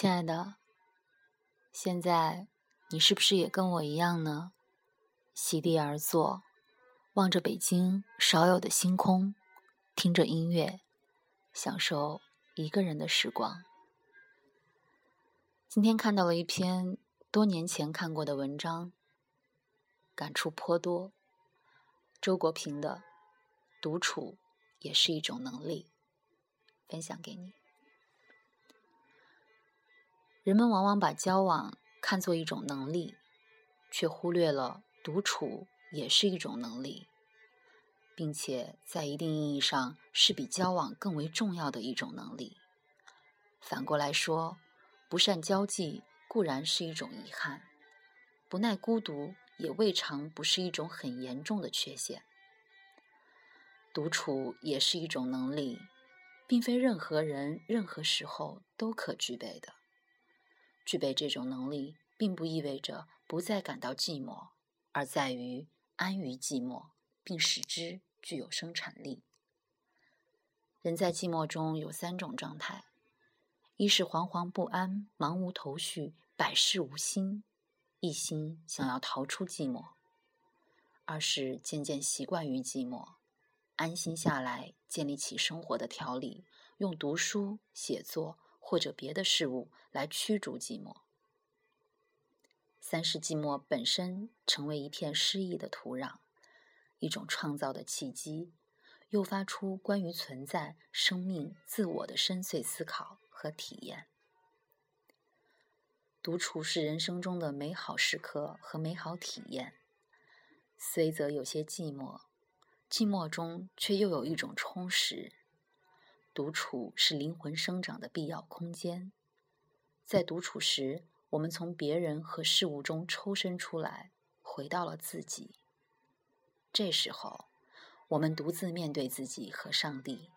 亲爱的，现在你是不是也跟我一样呢？席地而坐，望着北京少有的星空，听着音乐，享受一个人的时光。今天看到了一篇多年前看过的文章，感触颇多。周国平的《独处也是一种能力》，分享给你。人们往往把交往看作一种能力，却忽略了独处也是一种能力，并且在一定意义上是比交往更为重要的一种能力。反过来说，不善交际固然是一种遗憾，不耐孤独也未尝不是一种很严重的缺陷。独处也是一种能力，并非任何人、任何时候都可具备的。具备这种能力，并不意味着不再感到寂寞，而在于安于寂寞，并使之具有生产力。人在寂寞中有三种状态：一是惶惶不安、茫无头绪、百事无心，一心想要逃出寂寞；二是渐渐习惯于寂寞，安心下来，建立起生活的条理，用读书、写作。或者别的事物来驱逐寂寞。三是寂寞本身成为一片诗意的土壤，一种创造的契机，诱发出关于存在、生命、自我的深邃思考和体验。独处是人生中的美好时刻和美好体验，虽则有些寂寞，寂寞中却又有一种充实。独处是灵魂生长的必要空间，在独处时，我们从别人和事物中抽身出来，回到了自己。这时候，我们独自面对自己和上帝，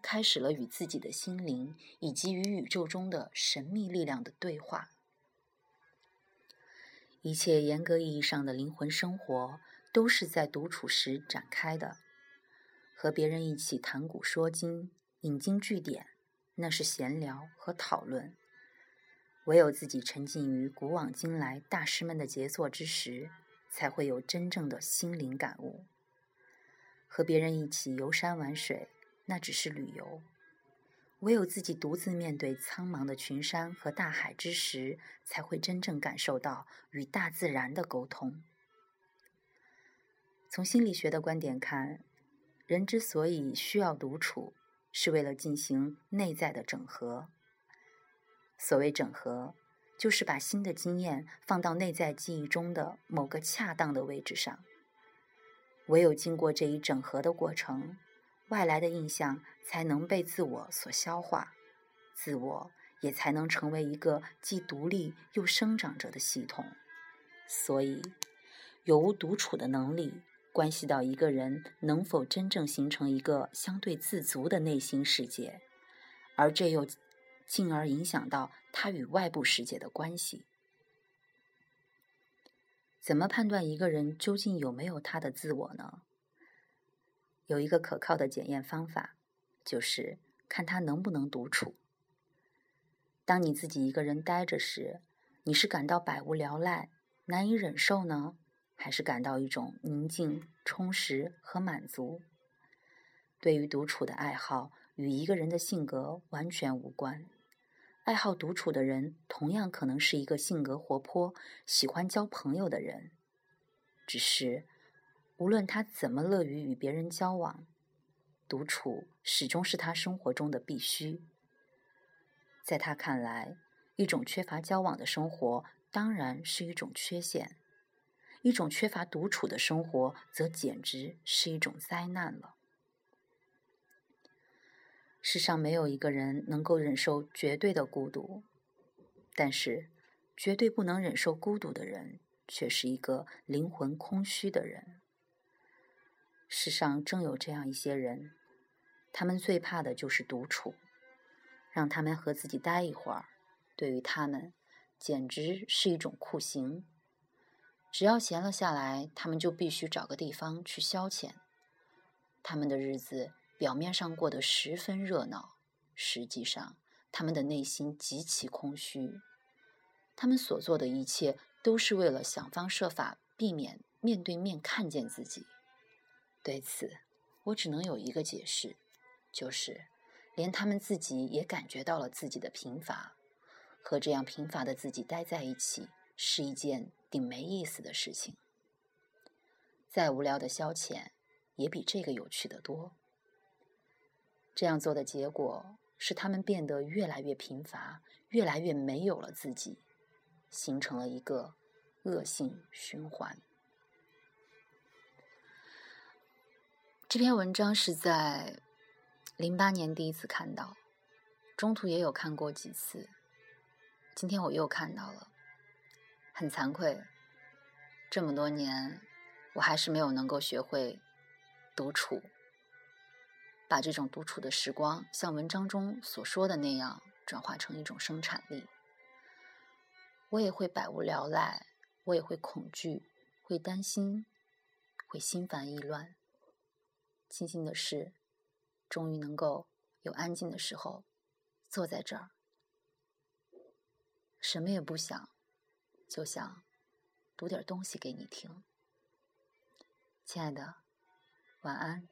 开始了与自己的心灵以及与宇宙中的神秘力量的对话。一切严格意义上的灵魂生活，都是在独处时展开的。和别人一起谈古说今。引经据典，那是闲聊和讨论；唯有自己沉浸于古往今来大师们的杰作之时，才会有真正的心灵感悟。和别人一起游山玩水，那只是旅游；唯有自己独自面对苍茫的群山和大海之时，才会真正感受到与大自然的沟通。从心理学的观点看，人之所以需要独处，是为了进行内在的整合。所谓整合，就是把新的经验放到内在记忆中的某个恰当的位置上。唯有经过这一整合的过程，外来的印象才能被自我所消化，自我也才能成为一个既独立又生长着的系统。所以，有无独处的能力。关系到一个人能否真正形成一个相对自足的内心世界，而这又进而影响到他与外部世界的关系。怎么判断一个人究竟有没有他的自我呢？有一个可靠的检验方法，就是看他能不能独处。当你自己一个人待着时，你是感到百无聊赖、难以忍受呢？还是感到一种宁静、充实和满足。对于独处的爱好，与一个人的性格完全无关。爱好独处的人，同样可能是一个性格活泼、喜欢交朋友的人。只是，无论他怎么乐于与别人交往，独处始终是他生活中的必须。在他看来，一种缺乏交往的生活，当然是一种缺陷。一种缺乏独处的生活，则简直是一种灾难了。世上没有一个人能够忍受绝对的孤独，但是绝对不能忍受孤独的人，却是一个灵魂空虚的人。世上正有这样一些人，他们最怕的就是独处，让他们和自己待一会儿，对于他们，简直是一种酷刑。只要闲了下来，他们就必须找个地方去消遣。他们的日子表面上过得十分热闹，实际上他们的内心极其空虚，他们所做的一切都是为了想方设法避免面对面看见自己。对此，我只能有一个解释，就是连他们自己也感觉到了自己的贫乏，和这样贫乏的自己待在一起是一件顶没意思的事情。再无聊的消遣，也比这个有趣的多。这样做的结果是，他们变得越来越贫乏，越来越没有了自己，形成了一个恶性循环。这篇文章是在零八年第一次看到，中途也有看过几次，今天我又看到了，很惭愧，这么多年我还是没有能够学会独处。把这种独处的时光，像文章中所说的那样，转化成一种生产力。我也会百无聊赖，我也会恐惧，会担心，会心烦意乱。庆幸的是，终于能够有安静的时候，坐在这儿，什么也不想，就想读点东西给你听。亲爱的，晚安。